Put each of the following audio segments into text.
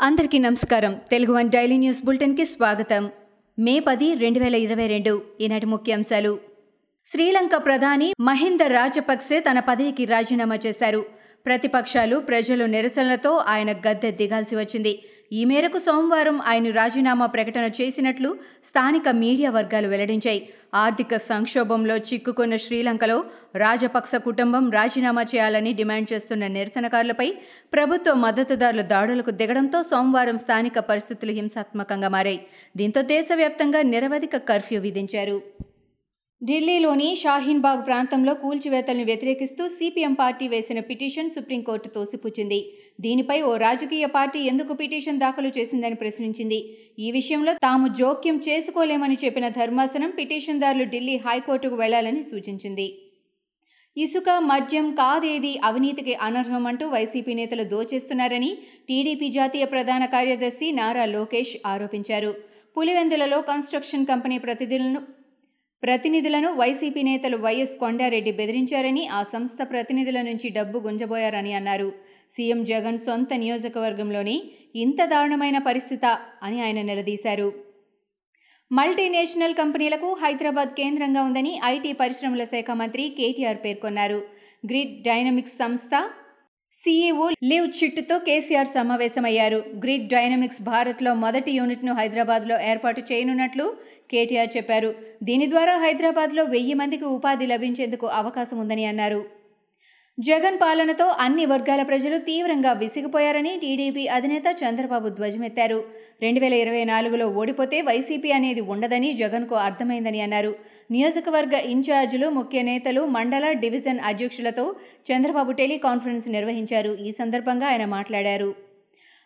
అందరికీ నమస్కారం. Telugu one daily news బులెటిన్కి స్వాగతం. మే పది రెండు వేల ఇరవై రెండు ఈనాటి ముఖ్యాంశాలు. శ్రీలంక ప్రధాని మహింద రాజపక్సే తన పదవికి రాజీనామా చేశారు. ప్రతిపక్షాలు ప్రజలు నిరసనలతో ఆయన గద్దె దిగాల్సి వచ్చింది. ఈ మేరకు సోమవారం ఆయన రాజీనామా ప్రకటన చేసినట్లు స్థానిక మీడియా వర్గాలు వెల్లడించాయి. ఆర్థిక సంక్షోభంలో చిక్కుకున్న శ్రీలంకలో రాజపక్స కుటుంబం రాజీనామా చేయాలని డిమాండ్ చేస్తున్న నిరసనకారులపై ప్రభుత్వ మద్దతుదారులు దాడులకు దిగడంతో సోమవారం స్థానిక పరిస్థితులు హింసాత్మకంగా మారాయి. దీంతో దేశవ్యాప్తంగా నిరవధిక కర్ఫ్యూ విధించారు. ఢిల్లీలోని షాహీన్ బాగ్ ప్రాంతంలో కూల్చివేతలను వ్యతిరేకిస్తూ సిపిఎం పార్టీ వేసిన పిటిషన్ సుప్రీంకోర్టు తోసిపుచ్చింది. దీనిపై ఓ రాజకీయ పార్టీ ఎందుకు పిటిషన్ దాఖలు చేసిందని ప్రశ్నించింది. ఈ విషయంలో తాము జోక్యం చేసుకోలేమని చెప్పిన ధర్మాసనం పిటిషన్దారులు ఢిల్లీ హైకోర్టుకు వెళ్ళాలని సూచించింది. ఇసుక మద్యం కాదేది అవినీతికి అనర్హం అంటూ వైసీపీ నేతలు దోచేస్తున్నారని టీడీపీ జాతీయ ప్రధాన కార్యదర్శి నారా లోకేష్ ఆరోపించారు. పులివెందులలో కన్స్ట్రక్షన్ కంపెనీ ప్రతినిధులను ప్రతినిధులను వైసీపీ నేతలు వైఎస్ కొండారెడ్డి బెదిరించారని ఆ సంస్థ ప్రతినిధుల నుంచి డబ్బు గుంజబోయారని అన్నారు. సీఎం జగన్ సొంత నియోజకవర్గంలోని ఇంత దారుణమైన పరిస్థిత అని ఆయన నిలదీశారు. మల్టీనేషనల్ కంపెనీలకు హైదరాబాద్ కేంద్రంగా ఉందని ఐటీ పరిశ్రమల శాఖ మంత్రి కేటీఆర్ పేర్కొన్నారు. గ్రిడ్ డైనమిక్స్ సంస్థ సీఈఓ లివ్ చిట్టుతో కేసీఆర్ సమావేశమయ్యారు. గ్రిడ్ డైనమిక్స్ భారత్లో మొదటి యూనిట్ను హైదరాబాద్లో ఏర్పాటు చేయనున్నట్లు కేటీఆర్ చెప్పారు. దీని ద్వారా హైదరాబాద్లో వెయ్యి మందికి ఉపాధి లభించేందుకు అవకాశం ఉందని అన్నారు. జగన్ పాలనతో అన్ని వర్గాల ప్రజలు తీవ్రంగా విసిగిపోయారని టీడీపీ అధినేత చంద్రబాబు ధ్వజమెత్తారు. రెండు వేల ఇరవై నాలుగులో ఓడిపోతే వైసీపీ అనేది ఉండదని జగన్కు అర్థమైందని అన్నారు. నియోజకవర్గ ఇన్ఛార్జీలు ముఖ్య నేతలు మండల డివిజన్ అధ్యక్షులతో చంద్రబాబు టెలికాన్ఫరెన్స్ నిర్వహించారు. ఈ సందర్భంగా ఆయన మాట్లాడారు.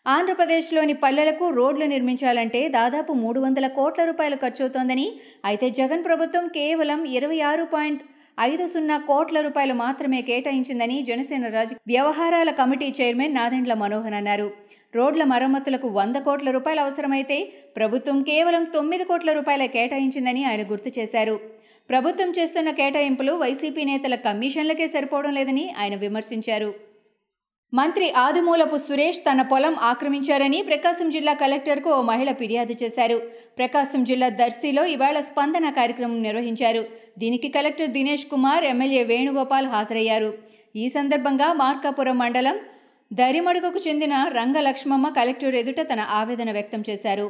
ఆంధ్రప్రదేశ్లోని పల్లెలకు రోడ్లు నిర్మించాలంటే దాదాపు మూడు వందల కోట్ల రూపాయలు ఖర్చవుతోందని అయితే జగన్ ప్రభుత్వం కేవలం ఇరవై ఆరు పాయింట్ ఐదు సున్నా కోట్ల రూపాయలు మాత్రమే కేటాయించిందని జనసేన రాజ వ్యవహారాల కమిటీ చైర్మన్ నాదెండ్ల మనోహర్ అన్నారు. రోడ్ల మరమ్మతులకు వంద కోట్ల రూపాయలు అవసరమైతే ప్రభుత్వం కేవలం తొమ్మిది కోట్ల రూపాయల కేటాయించిందని ఆయన గుర్తు చేశారు. ప్రభుత్వం చేస్తున్న కేటాయింపులు వైసీపీ నేతల కమిషన్లకే సరిపోవడం లేదని ఆయన విమర్శించారు. మంత్రి ఆదిమూలపు సురేష్ తన పొలం ఆక్రమించారని ప్రకాశం జిల్లా కలెక్టర్కు ఓ మహిళ ఫిర్యాదు చేశారు. ప్రకాశం జిల్లా దర్శిలో ఇవాళ స్పందన కార్యక్రమం నిర్వహించారు. దీనికి కలెక్టర్ దినేష్ కుమార్ ఎమ్మెల్యే వేణుగోపాల్ హాజరయ్యారు. ఈ సందర్భంగా మార్కాపురం మండలం దరిమడుగుకు చెందిన రంగలక్ష్మమ్మ కలెక్టర్ ఎదుట తన ఆవేదన వ్యక్తం చేశారు.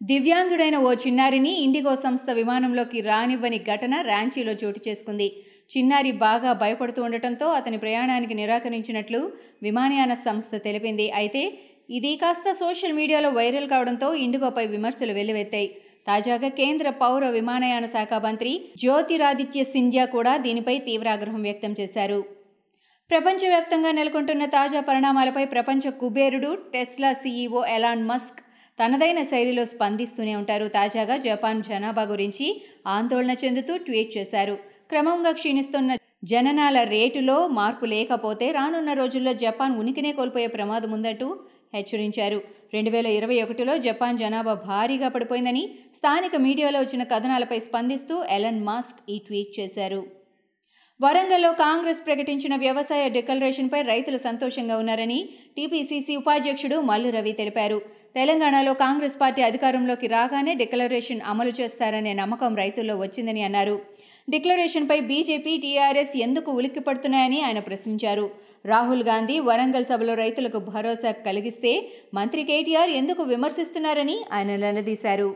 దివ్యాంగుడైన ఓ చిన్నారిని ఇండిగో సంస్థ విమానంలోకి రానివ్వని ఘటన ర్యాంచీలో చోటు చేసుకుంది. చిన్నారి బాగా భయపడుతూ ఉండటంతో అతని ప్రయాణానికి నిరాకరించినట్లు విమానయాన సంస్థ తెలిపింది. అయితే ఇది కాస్త సోషల్ మీడియాలో వైరల్ కావడంతో ఇండిగోపై విమర్శలు వెల్లువెత్తాయి. తాజాగా కేంద్ర పౌర విమానయాన శాఖ మంత్రి జ్యోతిరాదిత్య సింధ్యా కూడా దీనిపై తీవ్ర ఆగ్రహం వ్యక్తం చేశారు. ప్రపంచవ్యాప్తంగా నెలకొంటున్న తాజా పరిణామాలపై ప్రపంచ కుబేరుడు టెస్లా సీఈఓ ఎలాన్ మస్క్ తనదైన శైలిలో స్పందిస్తూనే ఉంటారు. తాజాగా జపాన్ జనాభా గురించి ఆందోళన చెందుతూ ట్వీట్ చేశారు. క్రమంగా క్షీణిస్తున్న జననాల రేటులో మార్పు లేకపోతే రానున్న రోజుల్లో జపాన్ ఉనికినే కోల్పోయే ప్రమాదం ఉందంటూ హెచ్చరించారు. రెండు వేల ఇరవై ఒకటిలో జపాన్ జనాభా భారీగా పడిపోయిందని స్థానిక మీడియాలో వచ్చిన కథనాలపై స్పందిస్తూ ఎలన్ మాస్క్ ఈ ట్వీట్ చేశారు. వరంగల్లో కాంగ్రెస్ ప్రకటించిన వ్యవసాయ డిక్లరేషన్పై రైతులు సంతోషంగా ఉన్నారని టీపీసీసీ ఉపాధ్యక్షుడు మల్లు రవి తెలిపారు. తెలంగాణలో కాంగ్రెస్ పార్టీ అధికారంలోకి రాగానే డిక్లరేషన్ అమలు చేస్తారనే నమ్మకం రైతుల్లో వచ్చిందని అన్నారు. డిక్లరేషన్పై బీజేపీ టీఆర్ఎస్ ఎందుకు ఉలిక్కిపడుతున్నాయని ఆయన ప్రశ్నించారు. రాహుల్ గాంధీ వరంగల్ సభలో రైతులకు భరోసా కలిగిస్తే మంత్రి కేటీఆర్ ఎందుకు విమర్శిస్తున్నారని ఆయన నిలదీశారు.